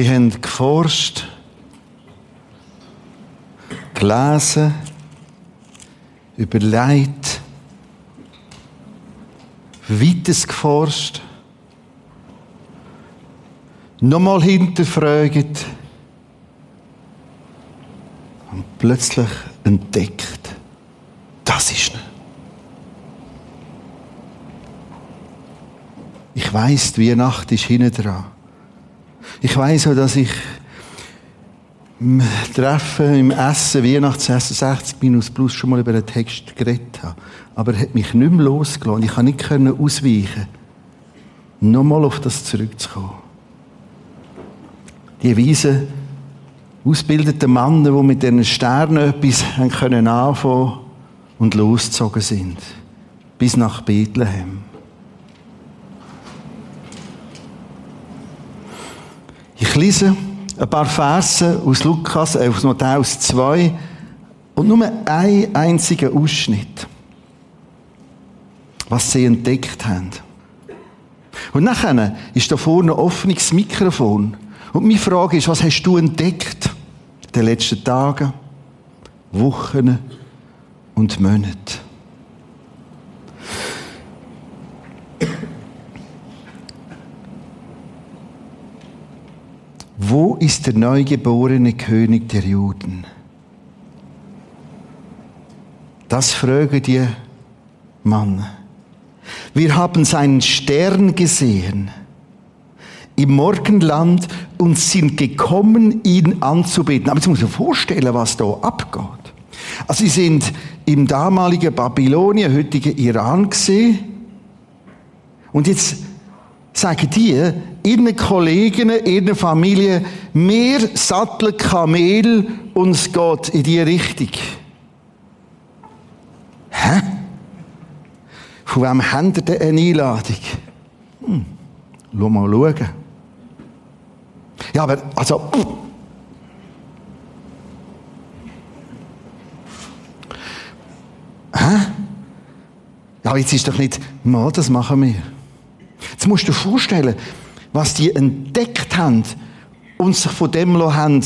Sie haben geforscht, gelesen, überlegt, weiter geforscht, nochmal hinterfragt und plötzlich entdeckt, das ist nicht. Ich weiß, die Weihnacht ist hinten dran. Ich weiß auch, dass ich im Treffen, im Essen, Weihnachtsessen 60 minus plus schon mal über den Text geredet habe. Aber er hat mich nicht mehr losgelassen. Ich konnte nicht ausweichen. Nochmal auf das zurückzukommen. Die weisen, ausgebildeten Männer, die mit diesen Sternen etwas haben können anfangen und losgezogen sind. Bis nach Bethlehem. Ich lese ein paar Verse aus Lukas, äh, aus Matthäus 2 und nur einen einzigen Ausschnitt, was sie entdeckt haben. Und nachher ist da vorne ein offenes Mikrofon. Und meine Frage ist, was hast du entdeckt in den letzten Tagen, Wochen und Monaten? Wo ist der neugeborene König der Juden? Das frage die Mann. Wir haben seinen Stern gesehen im Morgenland und sind gekommen, ihn anzubeten. Aber jetzt muss man vorstellen, was da abgeht. Also sie sind im damaligen Babylonien, heutigen Iran gesehen. Und jetzt sagen die, ihren Kollegen, ihren Familie, mehr satteln Kamel und es geht in die Richtung. Hä? Von wem haben ihr denn eine Einladung? Hm. Schau mal schauen. Ja, aber, also, Hä? Ja, jetzt ist doch nicht, mal, das machen wir. Jetzt musst du dir vorstellen, was die entdeckt haben und sich von dem haben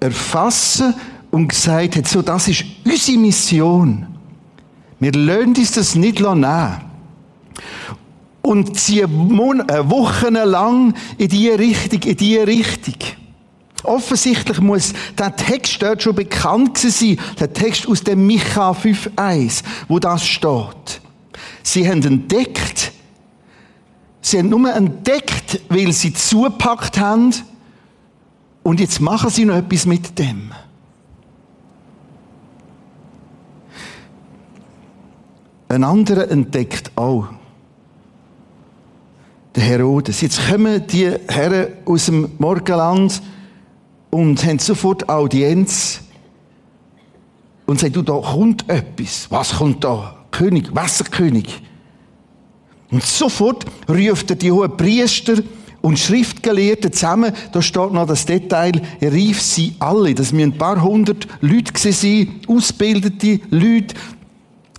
erfassen und gesagt haben, so, das ist unsere Mission. Wir lernen uns das nicht nehmen. Und ziehen äh, wochenlang in die Richtung, in die Richtung. Offensichtlich muss der Text dort schon bekannt sein, der Text aus dem Micha 5,1, wo das steht. Sie haben entdeckt, Sie haben nur entdeckt, weil sie zugepackt haben. Und jetzt machen sie noch etwas mit dem. Ein anderer entdeckt auch. Der Herodes. Jetzt kommen die Herren aus dem Morgenland und haben sofort Audienz und sagen, du, da kommt etwas. Was kommt da? König, Wasserkönig. Und sofort ruft er die hohen Priester und Schriftgelehrten zusammen. Da steht noch das Detail, er rief sie alle. Das müssen ein paar hundert Leute sein, ausgebildete Leute.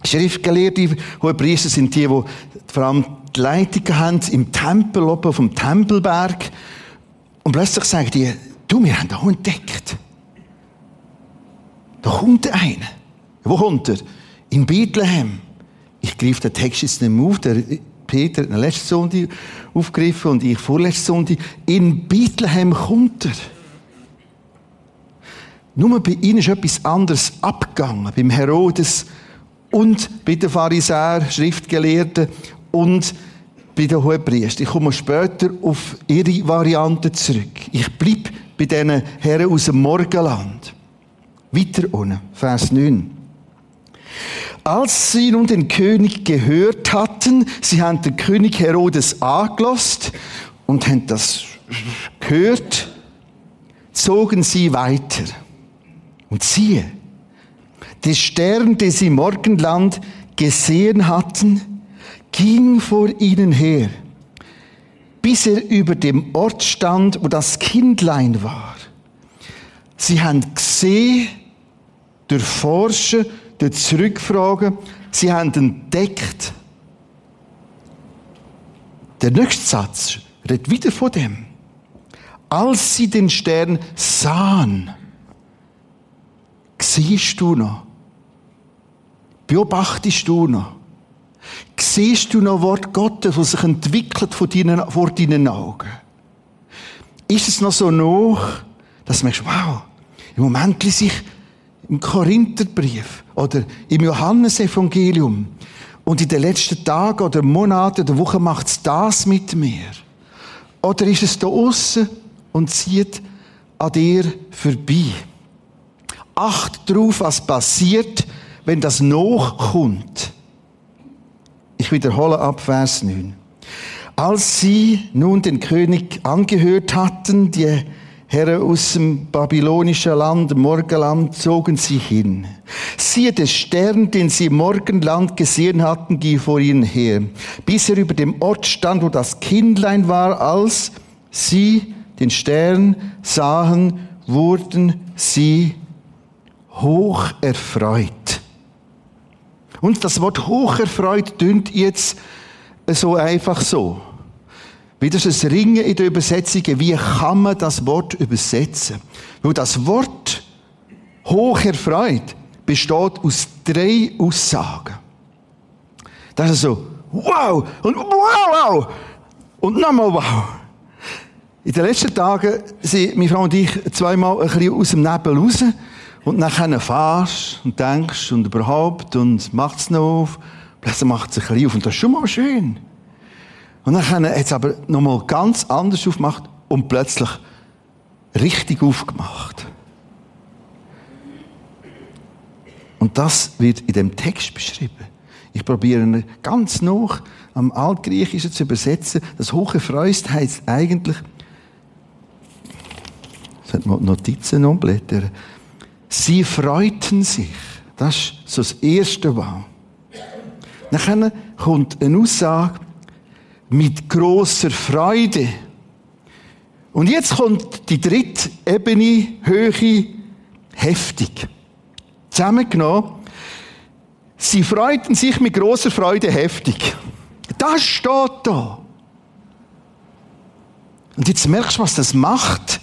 Schriftgelehrte, hohe Priester sind die, die vor allem die Leitung haben im Tempel oben dem Tempelberg. Und plötzlich sagen die, du, wir haben da entdeckt. Da kommt einer. Wo kommt er? In Bethlehem. Ich greife den Text jetzt nicht mehr auf, der Peter in der letzten Sonde aufgegriffen und ich vorletzte Sonde. In Bethlehem kommt er. Nur bei ihnen ist etwas anderes abgegangen. Beim Herodes und bei den Pharisäern, Schriftgelehrten und bei den Hohepriestern. Ich komme später auf ihre Variante zurück. Ich bleibe bei diesen Herren aus dem Morgenland. Weiter unten, Vers 9. Als sie nun den König gehört hatten, sie haben den König Herodes angelost und haben das gehört, zogen sie weiter. Und siehe, der Stern, den sie im Morgenland gesehen hatten, ging vor ihnen her, bis er über dem Ort stand, wo das Kindlein war. Sie haben gesehen, durchforschen, dort zurückfragen. Sie haben entdeckt. Der nächste Satz redet wieder von dem. als sie den Stern sahen, siehst du noch? Beobachtest du noch? Siehst du noch Wort Gottes, das sich entwickelt vor deinen, vor deinen Augen? Ist es noch so noch, dass du merkst, wow, im Moment lese ich im Korintherbrief oder im Johannesevangelium und in den letzten Tagen oder Monaten oder Wochen macht es das mit mir? Oder ist es da außen und zieht an dir vorbei? Acht darauf, was passiert, wenn das kommt. Ich wiederhole ab Vers 9. Als sie nun den König angehört hatten, die Herren aus dem babylonischen Land, Morgenland, zogen sie hin. Siehe, der Stern, den sie im Morgenland gesehen hatten, ging vor ihnen her, bis er über dem Ort stand, wo das Kindlein war, als sie den Stern sahen, wurden sie hoch erfreut. Und das Wort hoch erfreut tönt jetzt so einfach so. Wieder ein Ringen in der Übersetzung. Wie kann man das Wort übersetzen? Weil das Wort hoch erfreut besteht aus drei Aussagen. Das ist so, wow, und wow, wow, und nochmal wow. In den letzten Tagen sind meine Frau und ich zweimal ein bisschen aus dem Nebel raus und dann fahrst und denkst und überhaupt und macht es noch auf. Plötzlich macht es ein bisschen auf und das ist schon mal schön. Und dann hat es aber nochmal ganz anders aufgemacht und plötzlich richtig aufgemacht. Und das wird in dem Text beschrieben. Ich probiere ganz noch am Altgriechischen zu übersetzen. Das hohe Freust heißt eigentlich, ich sollte mal Notizen umblättern. Sie freuten sich. Das ist so das erste Mal. Dann kommt eine Aussage, mit großer Freude. Und jetzt kommt die dritte Ebene, Höhe, heftig. Zusammengenommen, sie freuten sich mit großer Freude heftig. Das steht da. Und jetzt merkst du, was das macht,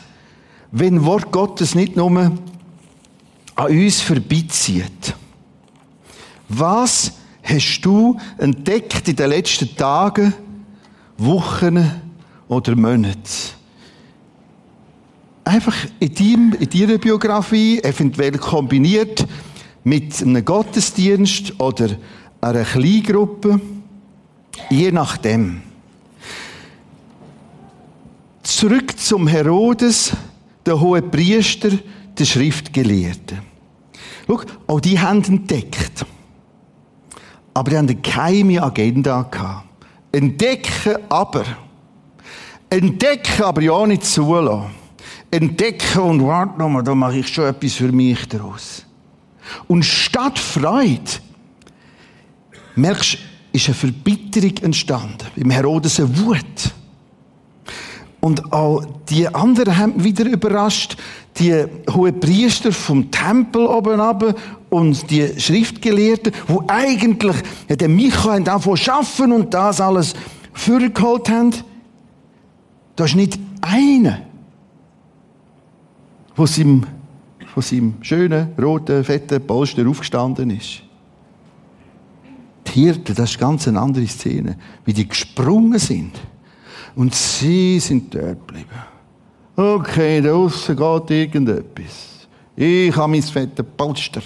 wenn Wort Gottes nicht nur an uns vorbeizieht. Was hast du entdeckt in den letzten Tagen, Wochen oder Monaten. Einfach in, deinem, in deiner Biografie, eventuell kombiniert mit einem Gottesdienst oder einer Kleingruppe, je nachdem. Zurück zum Herodes, der hohe Priester, der Schriftgelehrte. Schau, auch die haben entdeckt. Aber die haben keine Agenda gehabt. Entdecken aber. Entdecken aber ja nicht zulassen. Entdecken und warte nochmal, da mache ich schon etwas für mich daraus. Und statt Freude, merkst ist eine Verbitterung entstanden. Im Herodes eine Wut. Und auch die anderen haben wieder überrascht, die hohen Priester vom Tempel oben runter und die Schriftgelehrten, wo eigentlich den Michael davon schaffen und das alles vorgeholt haben. Da ist nicht einer, von seinem, von seinem schönen, roten, fetten Polster aufgestanden ist. Die Hirten, das ist ganz eine andere Szene, wie die gesprungen sind. Und sie sind dort geblieben. Okay, da außen geht irgendetwas. Ich habe mein fettes Polster.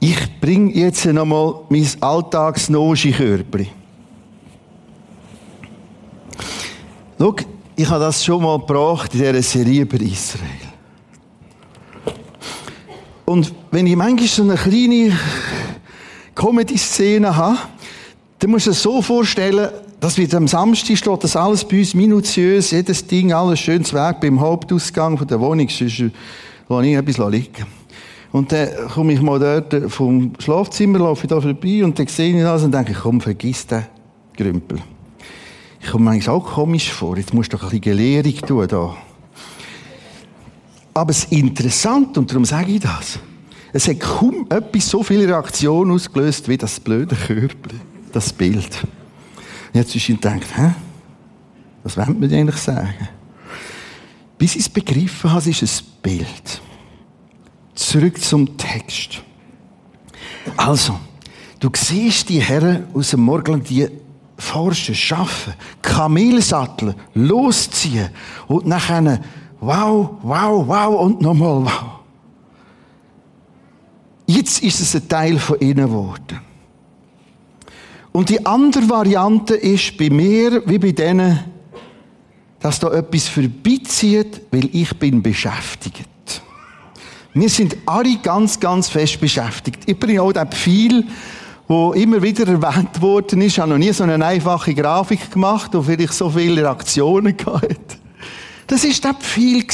Ich bringe jetzt nochmal mein Alltagsnogi-Körbchen. Schau, ich habe das schon mal gebracht in dieser Serie über Israel. Und wenn ich manchmal so eine kleine Comedy-Szene habe, dann musst du dir so vorstellen, dass wir am Samstag steht das alles bei uns minutiös, jedes Ding, alles schön zu Weg beim Hauptausgang von der Wohnung, sonst lasse ich etwas liegen. Und dann komme ich mal dort vom Schlafzimmer, laufe da vorbei und dann sehe ich das und denke, komm, vergiss den Grümpel. Ich komme mir eigentlich auch komisch vor, jetzt musst du doch ein bisschen Gelehrung tun da. Aber es ist interessant und darum sage ich das. Es hat kaum etwas so viele Reaktionen ausgelöst wie das blöde Körper, das Bild. Jetzt ist ich denkt, hä? Was wollen wir eigentlich sagen? Bis ich es begriffen habe, ist ein Bild. Zurück zum Text. Also, du siehst die Herren aus dem Morgen, die forschen, schaffen, Kamelsatteln, losziehen und nachher wow, wow, wow und nochmal wow. Jetzt ist es ein Teil von ihnen geworden. Und die andere Variante ist bei mir, wie bei denen, dass da etwas vorbeizieht, weil ich bin beschäftigt. Wir sind alle ganz, ganz fest beschäftigt. Ich bin auch der Pfeil, wo immer wieder erwähnt worden ist. Ich habe noch nie so eine einfache Grafik gemacht, wo vielleicht so viele Reaktionen gehabt. Das ist der Pfeil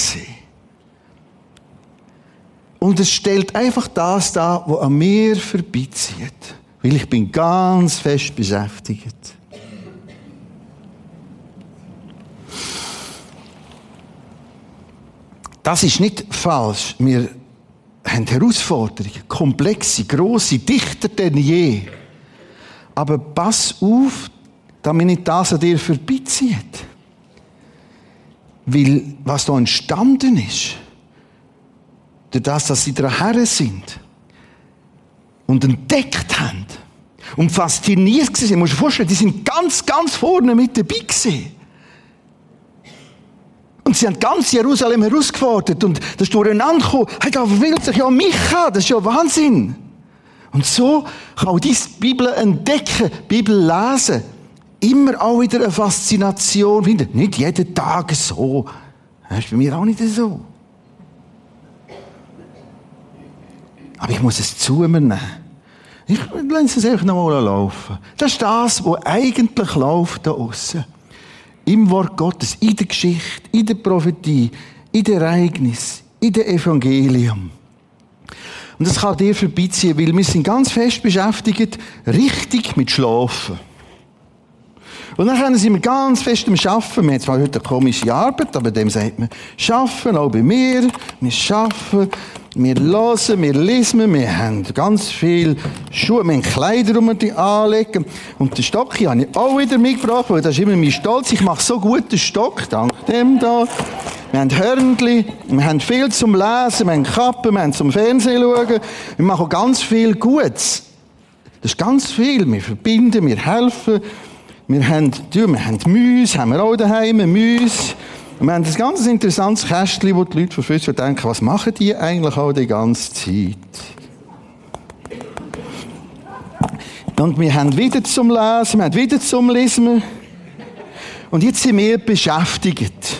Und es stellt einfach das dar, was an mir vorbeizieht. Weil ich bin ganz fest beschäftigt. Das ist nicht falsch. Wir haben Herausforderungen, komplexe, grosse, dichter denn je. Aber pass auf, damit nicht das an dir vorbeizieht. Weil, was da entstanden ist, durch das, dass sie daher sind und entdeckt haben und fasziniert sind, musst du dir vorstellen, die sind ganz, ganz vorne mit dabei gewesen. Und sie haben ganz Jerusalem herausgefordert und das ist durcheinander gekommen. Hey, da will sich ja mich haben. Das ist ja Wahnsinn. Und so kann auch diese Bibel entdecken, Bibel lesen. Immer auch wieder eine Faszination finden. Nicht jeden Tag so. Das ist bei mir auch nicht so. Aber ich muss es zu mir nehmen. Ich lasse es einfach nochmal laufen. Das ist das, was eigentlich läuft da außen im Wort Gottes, in der Geschichte, in der Prophetie, in den Ereignis, in dem Evangelium. Und das kann dir vorbeiziehen, weil wir sind ganz fest beschäftigt, richtig mit Schlafen. Und dann sind wir ganz fest am Arbeiten. Wir haben zwar heute eine komische Arbeit, aber dem sagt man, Schaffen, auch bei mir. Wir schaffen, wir hören, wir lesen, wir haben ganz viel Schuhe, wir haben Kleider, um die anlegen. Und den Stock habe ich auch wieder mitgebracht, weil das ist immer mein Stolz. Ich mache so gut den Stock, dank dem da. Wir haben Hörnli, wir haben viel zum Lesen, wir haben Kappen, wir haben zum Fernsehen schauen. Wir machen ganz viel Gutes. Das ist ganz viel. Wir verbinden, wir helfen. Wir haben, wir haben Müsse, haben wir auch daheim, Müsse. Wir haben ein ganz interessantes Kästchen, wo die Leute von früher denken, was machen die eigentlich auch die ganze Zeit? Und wir haben wieder zum Lesen, wir haben wieder zum Lesen. Und jetzt sind wir beschäftigt.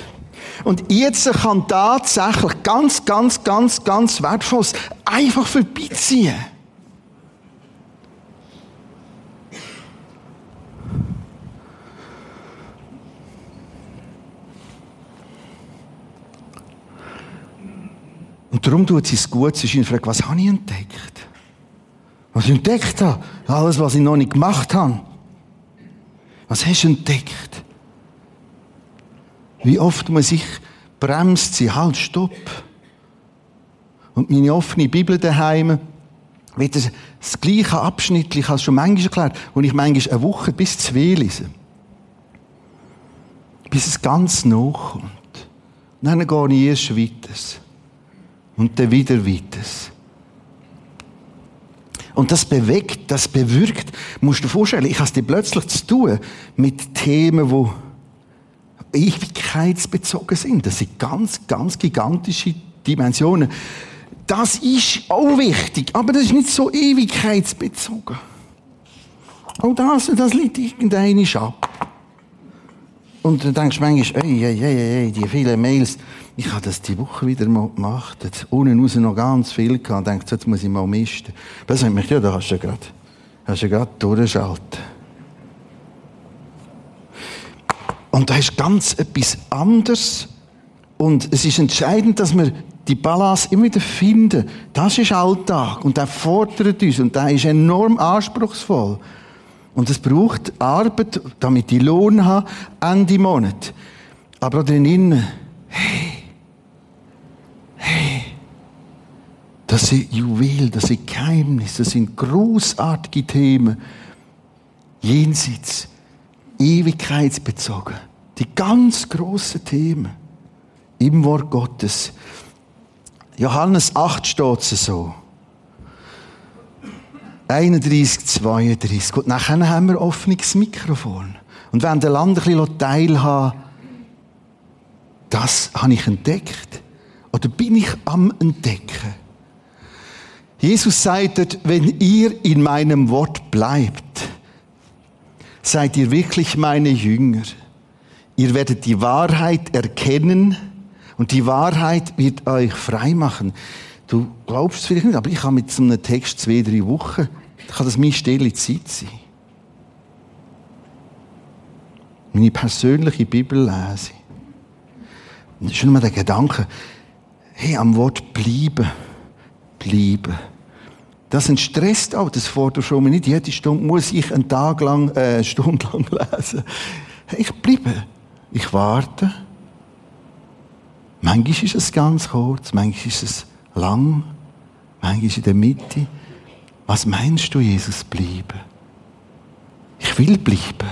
Und jetzt kann tatsächlich ganz, ganz, ganz, ganz wertvolles einfach vorbeiziehen. Und darum tut es gut, sie ist fragt, was habe ich entdeckt? Was ich entdeckt habe? Alles, was ich noch nicht gemacht habe. Was hast du entdeckt? Wie oft man sich bremst, sie halt, stopp. Und meine offene Bibel daheim, wird das, gleiche Abschnitt, ich habe es schon manchmal erklärt, wo ich manchmal eine Woche bis zwei lese. Bis es ganz nachkommt. Und dann gehe ich erst weiter und dann wieder weiteres. Und das bewegt, das bewirkt, musst du dir vorstellen, ich habe es plötzlich zu tun mit Themen, wo ewigkeitsbezogen sind. Das sind ganz, ganz gigantische Dimensionen. Das ist auch wichtig, aber das ist nicht so ewigkeitsbezogen. Auch das, das liegt irgendeine ab. Und dann denkst du manchmal, ey, ey, ey, ey, die vielen Mails, ich habe das die Woche wieder mal gemacht. Jetzt unten raus noch ganz viel gehabt. Dachte, jetzt muss ich mal misten. Das sagt mich, ja, da hast du gerade, hast du gerade durchschalten. Und da ist ganz etwas anderes. Und es ist entscheidend, dass wir die Balance immer wieder finden. Das ist Alltag. Und der fordert uns. Und der ist enorm anspruchsvoll. Und es braucht Arbeit, damit ich Lohn habe, Ende Monat. Aber auch drinnen, hey, Hey, das sind Juwel, das sind Geheimnisse, das sind großartige Themen jenseits ewigkeitsbezogen. Die ganz grossen Themen im Wort Gottes. Johannes 8 steht es so. 31, 32. Und nachher haben wir offenes Mikrofon. Und wenn der Land ein bisschen teilhaben das habe ich entdeckt. Oder bin ich am Entdecken? Jesus sagt wenn ihr in meinem Wort bleibt, seid ihr wirklich meine Jünger. Ihr werdet die Wahrheit erkennen und die Wahrheit wird euch frei machen. Du glaubst es vielleicht nicht, aber ich habe mit so einem Text zwei, drei Wochen, kann das meine stille Zeit sein. Meine persönliche Bibel lese. Und schon mal der Gedanke, hey, am Wort bleiben, bleiben. Das entstresst auch, das fordert schon mal nicht. Jede Stunde muss ich einen Tag lang, äh, eine Stunde lang lesen. Hey, ich bleibe. Ich warte. Manchmal ist es ganz kurz, manchmal ist es lang, manchmal in der Mitte. Was meinst du, Jesus, bleiben? Ich will bleiben.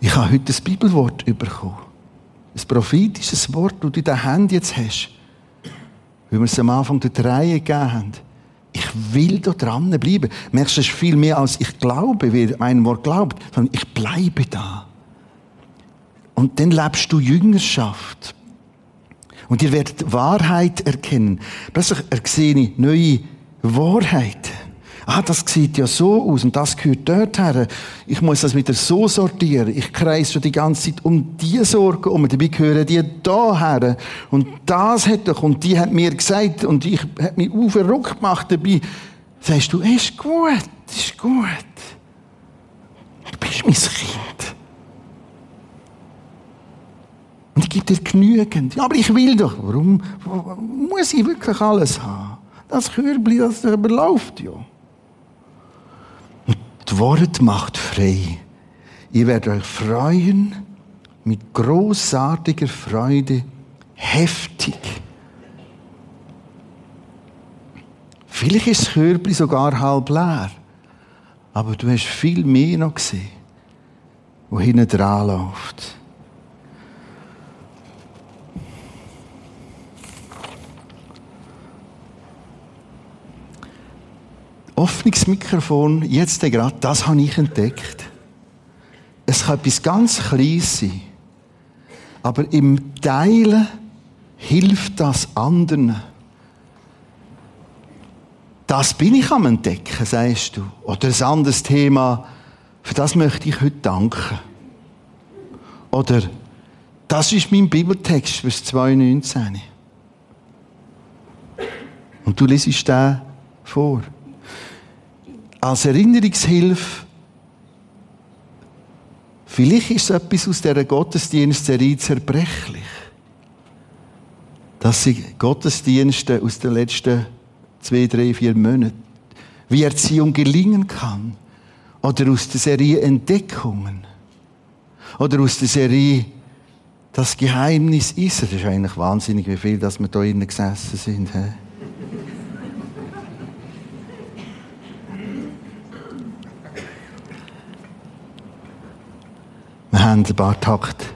Ich habe heute das Bibelwort bekommen. Ein prophetisches Wort, das du in den Händen jetzt hast. Wie wir es am Anfang der Reihe gegeben haben. Ich will da dran bleiben. Merkst du, es ist viel mehr als ich glaube, wie mein Wort glaubt, sondern ich bleibe da. Und dann lebst du Jüngerschaft. Und ihr werdet Wahrheit erkennen. Plötzlich sehe ich neue Wahrheiten ah, das sieht ja so aus und das gehört dort her. Ich muss das wieder so sortieren. Ich kreise schon die ganze Zeit um die Sorgen um. Dabei gehören die da her. Und das hat doch, und die hat mir gesagt, und ich hat mich auch verrückt gemacht dabei. Sagst du, ist gut, ist gut. Du bist mein Kind. Und ich gebe dir genügend. Ja, aber ich will doch. Warum, muss ich wirklich alles haben? Das Körbli, das überläuft ja. Das Wort macht frei. Ihr werdet euch freuen mit großartiger Freude, heftig. Vielleicht ist das Körbchen sogar halb leer, aber du hast viel mehr noch gesehen, wo hinten dran läuft. Offenes Mikrofon, jetzt gerade, das habe ich entdeckt. Es kann etwas ganz Kleines sein. Aber im Teilen hilft das anderen. Das bin ich am Entdecken, sagst du. Oder ein anderes Thema, für das möchte ich heute danken. Oder das ist mein Bibeltext für 2019. Und du liest den vor als Erinnerungshilfe, vielleicht ist etwas aus dieser Gottesdienstserie zerbrechlich. Das sind Gottesdienste aus den letzten zwei, drei, vier Monaten. Wie Erziehung gelingen kann. Oder aus der Serie Entdeckungen. Oder aus der Serie Das Geheimnis ist. Es ist eigentlich wahnsinnig, wie viel, dass wir innen gesessen sind. He? Paar Takt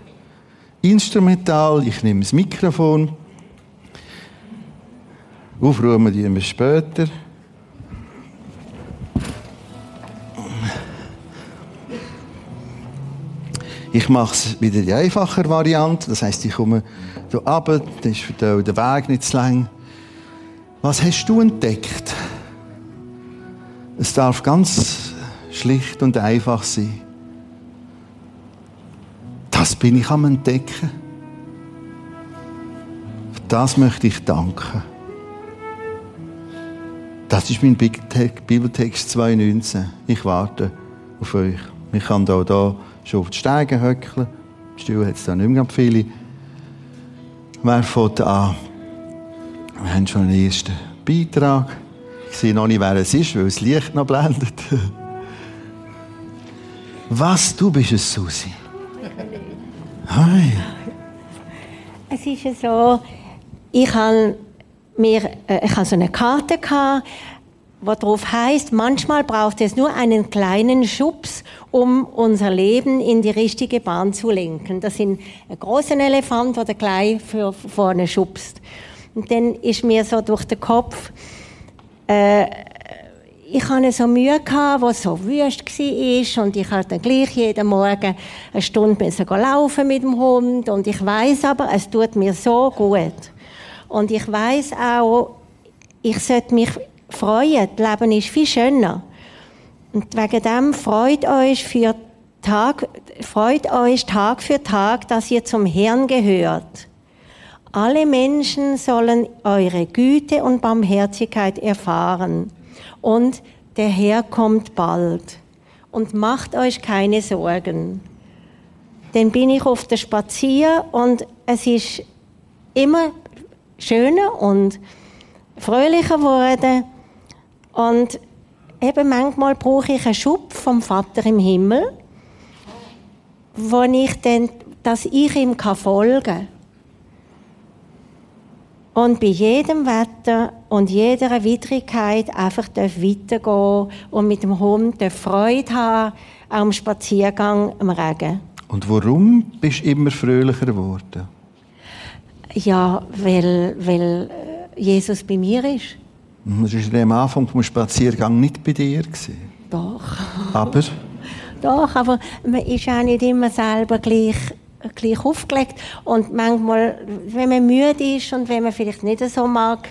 instrumental. Ich nehme das Mikrofon. Aufrufen die wir später. Ich mache es wieder die einfache Variante. Das heißt, ich komme hier runter, dann ist für der Weg nicht zu lang. Was hast du entdeckt? Es darf ganz schlicht und einfach sein. Das bin ich am Entdecken. Für das möchte ich danken. Das ist mein Bibeltext 2,19. Ich warte auf euch. Ich kann auch hier schon auf die Stege höckeln. Im Stuhl hat es da nicht mehr viele. Wer fängt an? Wir haben schon einen ersten Beitrag. Ich sehe noch nicht, wer es ist, weil das Licht noch blendet. Was, du bist es, Susi? Hi. Es ist so, ich habe mir, äh, ich habe so eine Karte gehabt, was darauf heißt, manchmal braucht es nur einen kleinen Schubs, um unser Leben in die richtige Bahn zu lenken. Das sind ein großer Elefant, der gleich für vorne schubst. Und dann ist mir so durch den Kopf, äh, ich hatte so Mühe, es so wüst war und ich hatte dann gleich jeden Morgen eine Stunde laufen mit dem Hund und ich weiß aber, es tut mir so gut. Und ich weiß auch, ich sollte mich freuen. Das Leben ist viel schöner. Und wegen dem freut euch für Tag, freut euch Tag für Tag, dass ihr zum Herrn gehört. Alle Menschen sollen eure Güte und Barmherzigkeit erfahren und der Herr kommt bald. Und macht euch keine Sorgen. Dann bin ich auf der Spazier und es ist immer schöner und fröhlicher geworden. Und eben manchmal brauche ich einen Schub vom Vater im Himmel, wo ich dann, dass ich ihm folgen kann. Und bei jedem Wetter und jeder Widrigkeit einfach weitergehen und mit dem Hund Freude haben am Spaziergang im Regen. Und warum bist du immer fröhlicher geworden? Ja, weil, weil äh, Jesus bei mir ist. Das war am Anfang des Spaziergangs nicht bei dir. Doch. Aber? Doch, aber man ist auch nicht immer selber gleich gleich aufgelegt. Und manchmal, wenn man müde ist und wenn man vielleicht nicht so mag,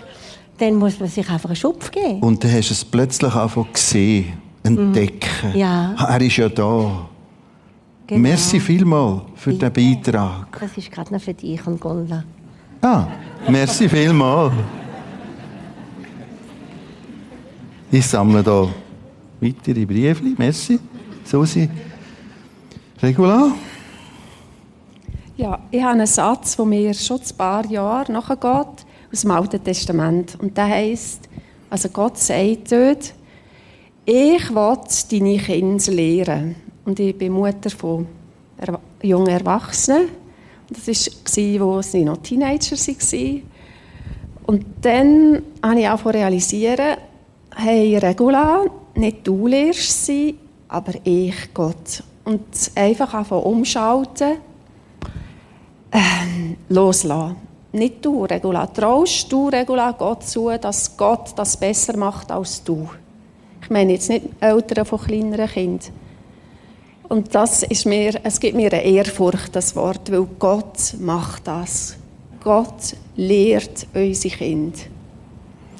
dann muss man sich einfach einen Schupf geben. Und dann hast du es plötzlich einfach gesehen, entdecken. Mhm. Ja. Er ist ja da. Genau. Merci vielmal für Bitte. den Beitrag. Das ist gerade noch für dich und Gonda. Ah, merci vielmal. Ich sammle hier weitere Briefe. Merci. Susi. Regula. Ja, ich habe einen Satz, der mir schon ein paar Jahre nachgeht, aus dem Alten Testament. Und der heisst, also Gott sagt dort, ich will deine Kinder lehren. Und ich bin Mutter von jungen Erwachsenen. Das war, als sie noch Teenager waren. Und dann habe ich auch realisieren, hey Regula, nicht du lehrst sie, aber ich Gott. Und einfach anfangen umschalten ähm, loslassen. Nicht du, Regula. Traust du, Regula, Gott zu, dass Gott das besser macht als du? Ich meine jetzt nicht Eltern von kleineren Kindern. Und das ist mir, es gibt mir eine Ehrfurcht, das Wort, weil Gott macht das. Gott lehrt unsere Kinder.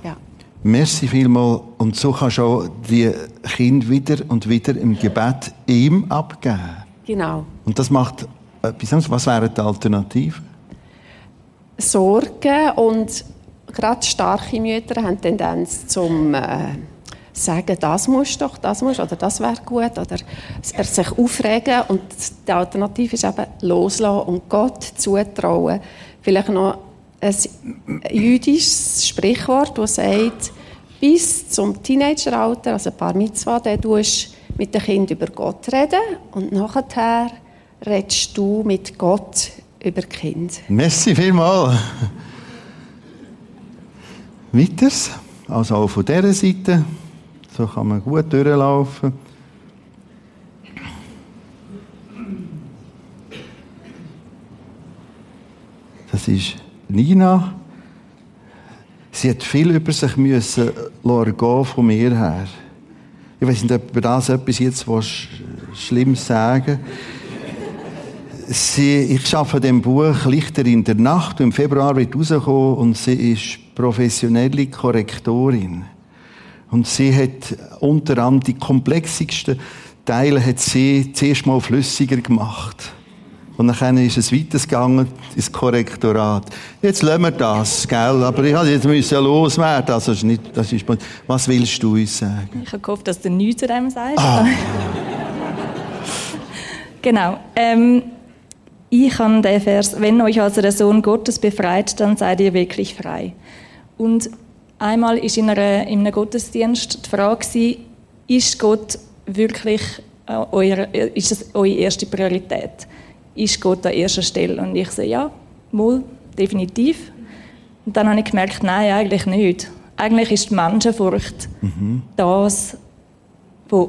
Ja. Merci vielmal. Und so kannst du auch die Kinder wieder und wieder im Gebet ihm abgeben. Genau. Und das macht Was wären die Alternativen? Sorgen und gerade starke Mütter haben Tendenz zum äh, sagen, das muss doch, das muss oder das wäre gut oder er sich aufregen und die Alternative ist eben loslassen und Gott zutrauen. Vielleicht noch ein jüdisches Sprichwort, das sagt, bis zum Teenageralter, also ein paar Mitzvah, dann tust mit dem Kind über Gott reden und nachher redest du mit Gott über Kind. Merci vielmals. Weiters, also auch von dieser Seite. So kann man gut durchlaufen. Das ist Nina. Sie hat viel über sich müssen gehen von mir her. Ich weiß nicht, ob das etwas jetzt Schlimmes sagen sie, ich arbeite dem Buch Lichter in der Nacht. Im Februar wird rauskommen und sie ist professionelle Korrektorin. Und sie hat unter anderem die komplexesten Teile hat sie zuerst mal flüssiger gemacht. Und dann ist es weitergegangen ins Korrektorat. Jetzt lassen wir das, gell? Aber ich musste jetzt loswerden. Also, das ist nicht, das ist, was willst du uns sagen? Ich habe gehofft, dass du nichts zu dem sagst. Ah. genau. Ähm, ich habe den Vers, wenn euch also der Sohn Gottes befreit, dann seid ihr wirklich frei. Und einmal ist in, einer, in einem Gottesdienst die Frage, ist Gott wirklich äh, euer, ist das eure erste Priorität? Ist Gott an erster Stelle? Und ich sage, ja, wohl, definitiv. Und dann habe ich gemerkt, nein, eigentlich nicht. eigentlich ist die Menschenfurcht mhm. das, was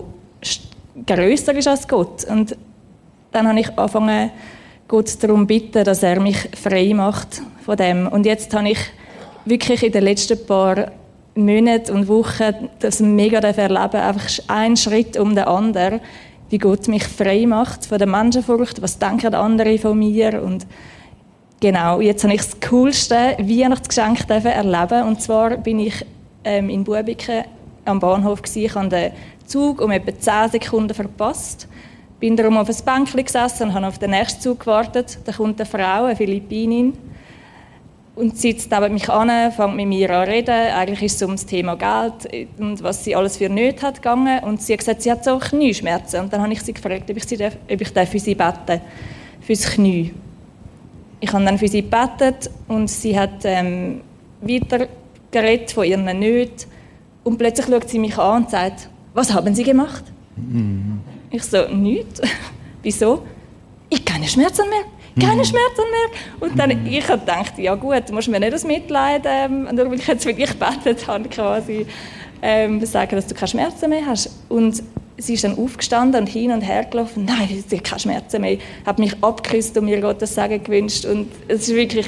grösser ist als Gott. Und dann habe ich angefangen, Gott darum bitten, dass er mich frei macht von dem. Und jetzt habe ich wirklich in den letzten paar Monaten und Wochen das mega erleben, einfach einen Schritt um den anderen, wie Gott mich frei macht von der Menschenfurcht, was denken andere von mir und genau, jetzt habe ich das coolste Weihnachtsgeschenk erleben und zwar bin ich ähm, in Bubiken am Bahnhof gewesen. ich habe den Zug um etwa 10 Sekunden verpasst bin darum auf ein Bänkchen gesessen und habe auf den nächsten Zug gewartet. Da kommt eine Frau, eine Philippinin, und sitzt neben mich an, fängt mit mir an zu reden. Eigentlich ist es um das Thema Geld und was sie alles für Nöte hat gegangen. Und sie hat gesagt, sie hat so Knieschmerzen. Und dann habe ich sie gefragt, ob ich, sie darf, ob ich für sie beten fürs Knie. Ich habe dann für sie gebetet und sie hat ähm, weiter geredet von ihren Nöten. Und plötzlich schaut sie mich an und sagt, was haben Sie gemacht? Mhm. Ich so, nichts. Wieso? Ich keine Schmerzen mehr. Keine mhm. Schmerzen mehr. Und dann, mhm. ich habe gedacht, ja gut, du musst mir nicht das Mitleid, ähm, nur weil ich jetzt wirklich gebetet habe, quasi, ähm, sagen, dass du keine Schmerzen mehr hast. Und sie ist dann aufgestanden und hin und her gelaufen. Nein, sie hat keine Schmerzen mehr. Hat mich abgeküsst und mir Gottes Segen gewünscht. Und es war wirklich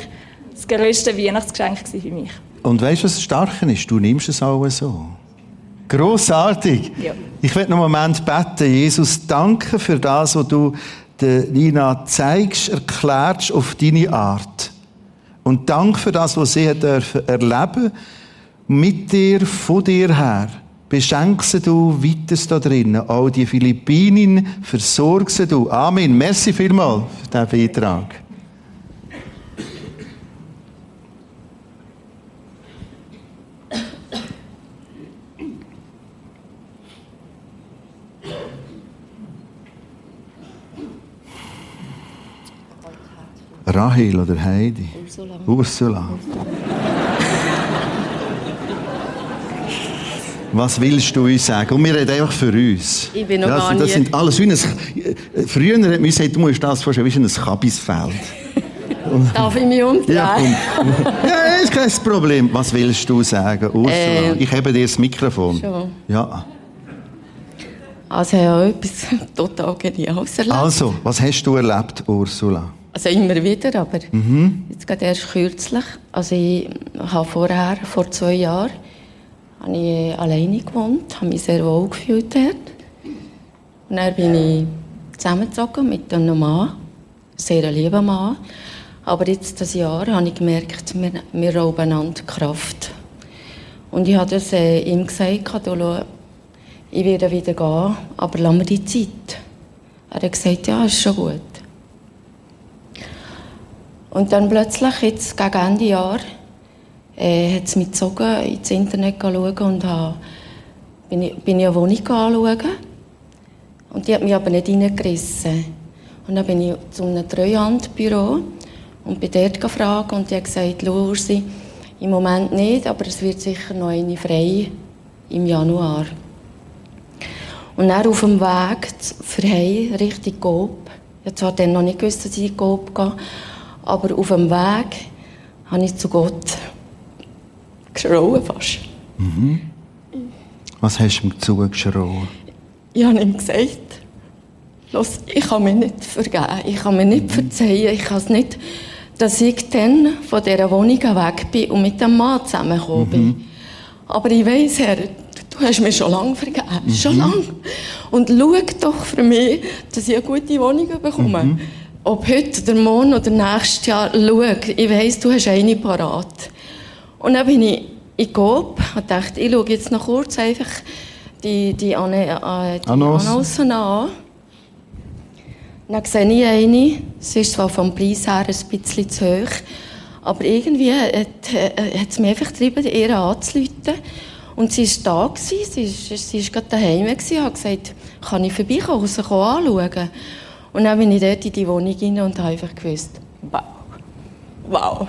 das größte Weihnachtsgeschenk für mich. Und weißt du, was das Starke ist? Du nimmst es auch so. Grossartig. Ja. Ich werde noch einen Moment beten. Jesus, danke für das, was du der Nina zeigst, erklärst auf deine Art. Und danke für das, was sie dürfen erleben mit dir, von dir her. Beschenkst du weiter da drinnen. Auch die Philippinen versorgst du. Amen. Merci vielmals für diesen Beitrag. Rahel oder Heidi? Ursula. Ursula. Was willst du uns sagen? Und wir reden einfach für uns. Ich bin noch das, gar nicht. Das sind alles wie ein, früher hat man gesagt, du musst das vorstellen, wie ein Kabisfeld. Darf ich mich umdrehen? Ja, ja, ist kein Problem. Was willst du sagen, Ursula? Äh, ich habe dir das Mikrofon. Schon. Ja. Also, ich habe etwas total Geniales erlebt. Also, was hast du erlebt, Ursula? Also immer wieder, aber mhm. jetzt gerade erst kürzlich. Also ich habe vorher, vor zwei Jahren, habe ich alleine gewohnt, habe mich sehr wohl gefühlt dort. Und dann bin ich zusammengezogen mit einem Mann, sehr lieben Mann. Aber jetzt, das Jahr, habe ich gemerkt, wir, wir rauben einander Kraft. Und ich habe das äh, ihm gesagt, ich werde wieder gehen, aber lass mir die Zeit. Er hat gesagt, ja, ist schon gut. Und dann plötzlich, jetzt gegen Ende Jahr, äh, hat es mich gezogen, ins Internet schauen und habe, bin, ich, bin ich eine Wohnung anschauen. Und die hat mich aber nicht reingerissen. Und dann bin ich zu einem Treuhandbüro und bin dort gefragt und die hat gesagt, Lursi, im Moment nicht, aber es wird sicher noch eine frei im Januar. Und dann auf dem Weg für Hei, Richtung Coop, ich habe zwar dann noch nicht gewusst, dass ich in Coop gehe, aber auf dem Weg habe ich zu Gott geschrauen fast. Mhm. Was hast du ihm zugeschrauen? Ich habe ihm gesagt, Los, ich kann mir nicht vergeben, ich kann mir nicht mhm. verzeihen, ich kann es nicht, dass ich dann von dieser Wohnung weg bin und mit dem Mann zusammengekommen mhm. bin. Aber ich weiss, Herr, du hast mir schon lange vergeben, mhm. schon lange. Und schau doch für mich, dass ich eine gute Wohnung bekomme. Mhm ob heute oder morgen oder nächstes Jahr, schau, ich weiss, du hast eine parat. Und dann bin ich in Coop und dachte, ich schaue jetzt noch kurz einfach die, die, Anne, äh, die Annonce an. Dann sehe ich eine, sie ist zwar vom Preis her ein bisschen zu hoch, aber irgendwie hat, äh, hat es mich einfach getrieben, ihr anzuleiten. Und sie war da, gewesen, sie war, sie war gerade daheim und hat gesagt, kann ich vorbeikommen, sie anschauen. Und dann bin ich dort in die Wohnung rein und habe einfach gewusst, wow, wow.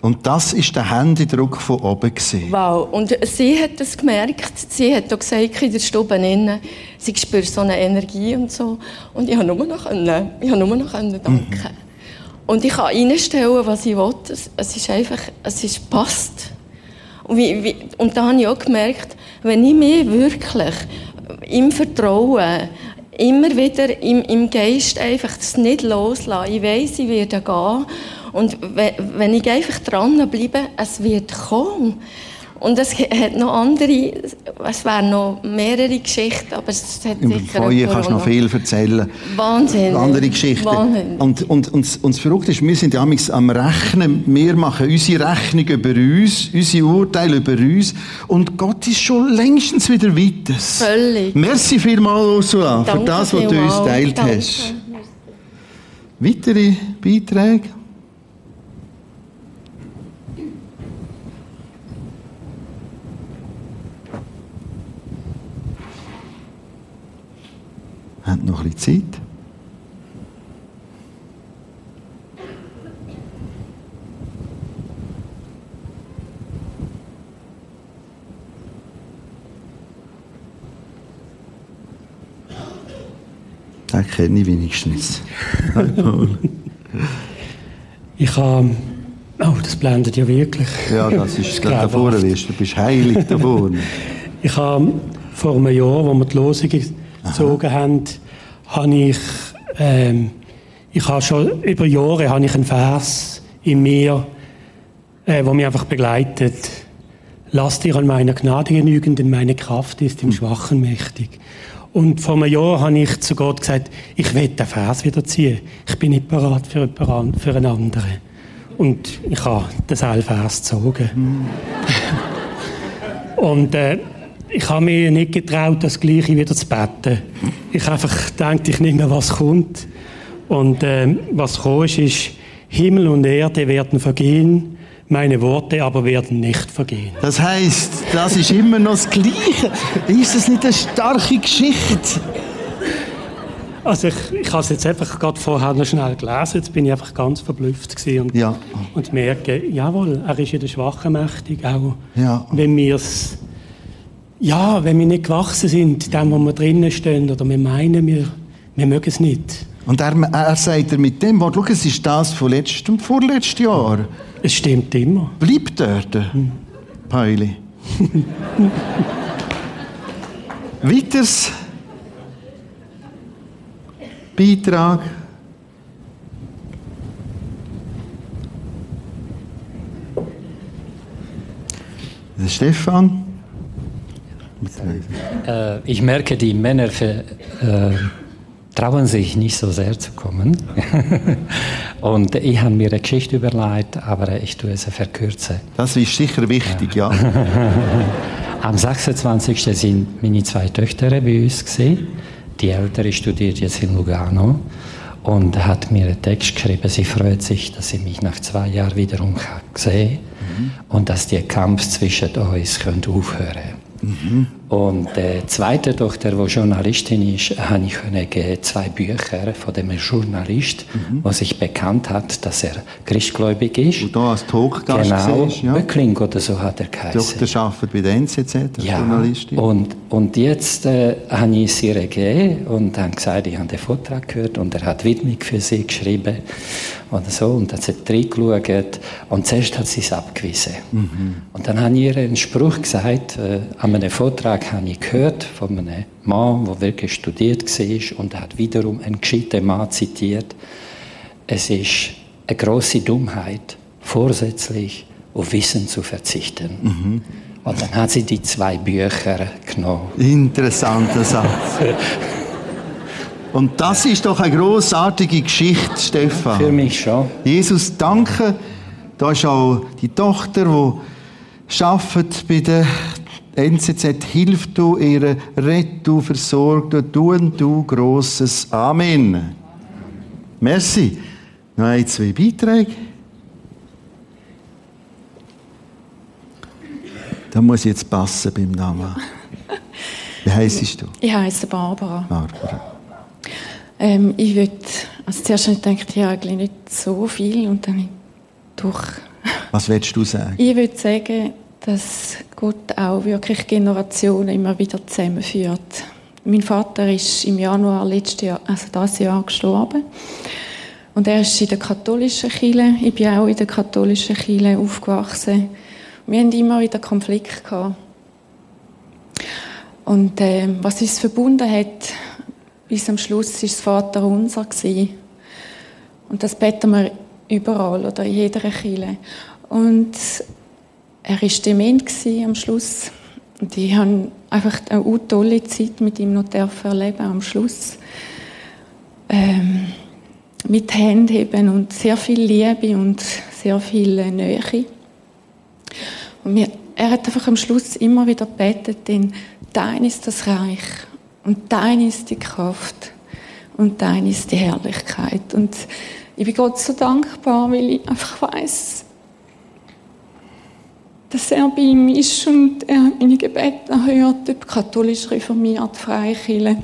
Und das ist der Händedruck von oben gewesen. Wow. Und sie hat das gemerkt. Sie hat auch gesagt, in der Stube innen, sie spürt so eine Energie und so. Und ich habe nur noch können, ich nur noch können danken. Mhm. Und ich kann einstellen, was ich will. Es, ist einfach, es ist passt. Und, wie, wie, und da habe ich auch gemerkt, wenn ich mich wirklich im Vertrauen immer wieder im, im Geist einfach das nicht loslasse. Ich weiss, ich werde gehen. Und wenn ich einfach dranbleibe, es wird kommen. Und es hat noch andere, es wären noch mehrere Geschichten, aber es hat Im sicher... Im kannst du noch viel erzählen. Wahnsinn. Andere Geschichten. Wahnsinn. Und, und, und, und das Verrückte ist, wir sind ja am Rechnen, wir machen unsere Rechnung über uns, unsere Urteile über uns und Gott ist schon längstens wieder weiter. Völlig. Merci vielmals, Ursula, Danke für das, was du uns geteilt hast. Weitere Beiträge? Haben noch ein bisschen Zeit. Den kenne ich wenigstens. ich habe. Oh, das blendet ja wirklich. Ja, das ist gerade da vorne, du bist heilig da vorne. ich habe vor einem Jahr, wo wir die Losung gezogen haben, habe ich, ähm, ich habe schon über Jahre habe ich einen Vers in mir, äh, wo mich einfach begleitet. Lass dir an meiner Gnade genügen, denn meine Kraft ist im Schwachen mächtig. Und vor einem Jahr habe ich zu Gott gesagt, ich will den Vers wieder ziehen. Ich bin nicht bereit für, für einen anderen. Und ich habe den Vers gezogen. Mhm. Und äh, ich habe mir nicht getraut, das Gleiche wieder zu beten. Ich einfach gedacht, ich nehme, was kommt. Und äh, was kommt, ist, ist, Himmel und Erde werden vergehen, meine Worte aber werden nicht vergehen. Das heißt, das ist immer noch das Gleiche. Ist das nicht eine starke Geschichte? Also ich, ich habe es jetzt einfach gerade vorher noch schnell gelesen, jetzt bin ich einfach ganz verblüfft und, ja. und merke, jawohl, er ist in der Schwachen mächtig, auch ja. wenn wir es ja, wenn wir nicht gewachsen sind, dem, wo wir drinnen stehen, oder wir meinen, wir, wir mögen es nicht. Und er, er sagt er mit dem Wort, schau, es ist das von letztem und vorletztem Jahr. Es stimmt immer. Bleibt dort, hm. Pauli. Weiters Beitrag. Der Stefan. Äh, ich merke, die Männer äh, trauen sich nicht so sehr zu kommen. und ich habe mir eine Geschichte überlegt, aber ich tue es verkürzen. Das ist sicher wichtig, ja. ja. Am 26. sind meine zwei Töchter bei uns gesehen. Die ältere studiert jetzt in Lugano und hat mir einen Text geschrieben. Sie freut sich, dass sie mich nach zwei Jahren wiederum gesehen mhm. und dass der Kampf zwischen uns aufhören könnte. Und die zweite Tochter, die Journalistin ist, habe ich zwei Bücher von dem Journalist, mhm. der sich bekannt hat, dass er christgläubig ist. Und da als Talkgast Genau, siehst, ja. Böckling oder so hat er geheißen. Doktor arbeitet bei der NZZ als ja. Journalistin. Und, und jetzt äh, habe ich sie gegeben und habe gesagt, ich habe den Vortrag gehört und er hat Widmung für sie geschrieben oder so. Und dann hat sie reingeschaut und zuerst hat sie es abgewiesen. Mhm. Und dann habe ich ihr einen Spruch gesagt, äh, an einem Vortrag habe ich gehört von einem Mann, der wirklich studiert war und hat wiederum einen gescheiten Mann zitiert. Es ist eine große Dummheit, vorsätzlich auf Wissen zu verzichten. Mhm. Und dann hat sie die zwei Bücher genommen. Interessanter Satz. Und das ist doch eine großartige Geschichte, Stefan. Für mich schon. Jesus, danke. Da ist auch die Tochter, die arbeitet bei der NZZ. Hilf du ihr, rett du, versorg du, tun du Grosses. Amen. Merci. Noch ein, zwei Beiträge. Da muss ich jetzt passen beim Namen. Wie heisst du? Ich heiße Barbara. Barbara. Ähm, ich würde, also zuerst habe ich gedacht, ja, eigentlich nicht so viel und dann durch. Was willst du sagen? Ich würde sagen, dass Gott auch wirklich Generationen immer wieder zusammenführt. Mein Vater ist im Januar letztes Jahr, also das Jahr gestorben. Und er ist in der katholischen Kirche. Ich bin auch in der katholischen Kirche aufgewachsen. wir haben immer wieder Konflikte gehabt. Und äh, was uns verbunden hat, bis am Schluss war das Vater unser. Gewesen. Und das beten wir überall oder in jeder Kirche. Und er war dement am Schluss. Und ich habe einfach eine tolle Zeit mit ihm noch erleben am Schluss. Ähm, mit Händen und sehr viel Liebe und sehr viel Nähe. Und wir, er hat einfach am Schluss immer wieder gebetet, denn dein ist das Reich und dein ist die Kraft und dein ist die Herrlichkeit. Und ich bin Gott so dankbar, weil ich einfach weiß, dass er bei ihm ist und er meine Gebete erhört, ob katholisch, reformiert, Freikirche.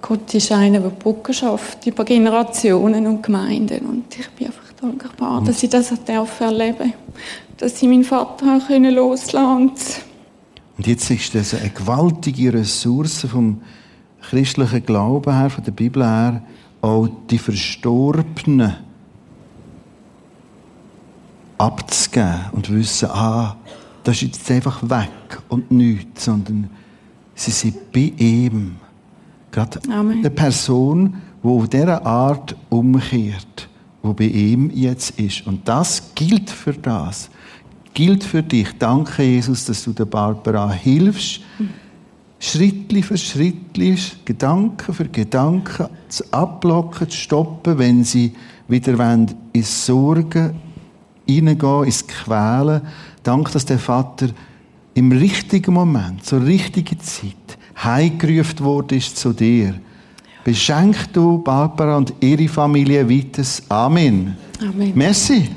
Gott ist einer, der Brücken schafft über Generationen und Gemeinden. Und ich bin einfach dankbar, dass ich das erleben darf. Dass ich meinen Vater loslassen konnte. Und jetzt ist das eine gewaltige Ressource vom christlichen Glauben her, von der Bibel her, auch die Verstorbenen abzugeben und wissen, ah, das ist jetzt einfach weg und nichts, sondern sie sind bei ihm. Gerade Amen. eine Person, die auf dieser Art umkehrt, wo bei ihm jetzt ist. Und das gilt für das. Gilt für dich. Danke, Jesus, dass du der Barbara hilfst, mhm. Schrittli für Schrittli, Gedanken für Gedanken zu abblocken, zu stoppen, wenn sie wieder wollen, ins Sorgen hineingehen, ins Quälen. Danke, dass der Vater im richtigen Moment, zur richtigen Zeit, heimgerufen worden zu dir. Beschenk du Barbara und ihre Familie weiter. Amen. Amen. Merci.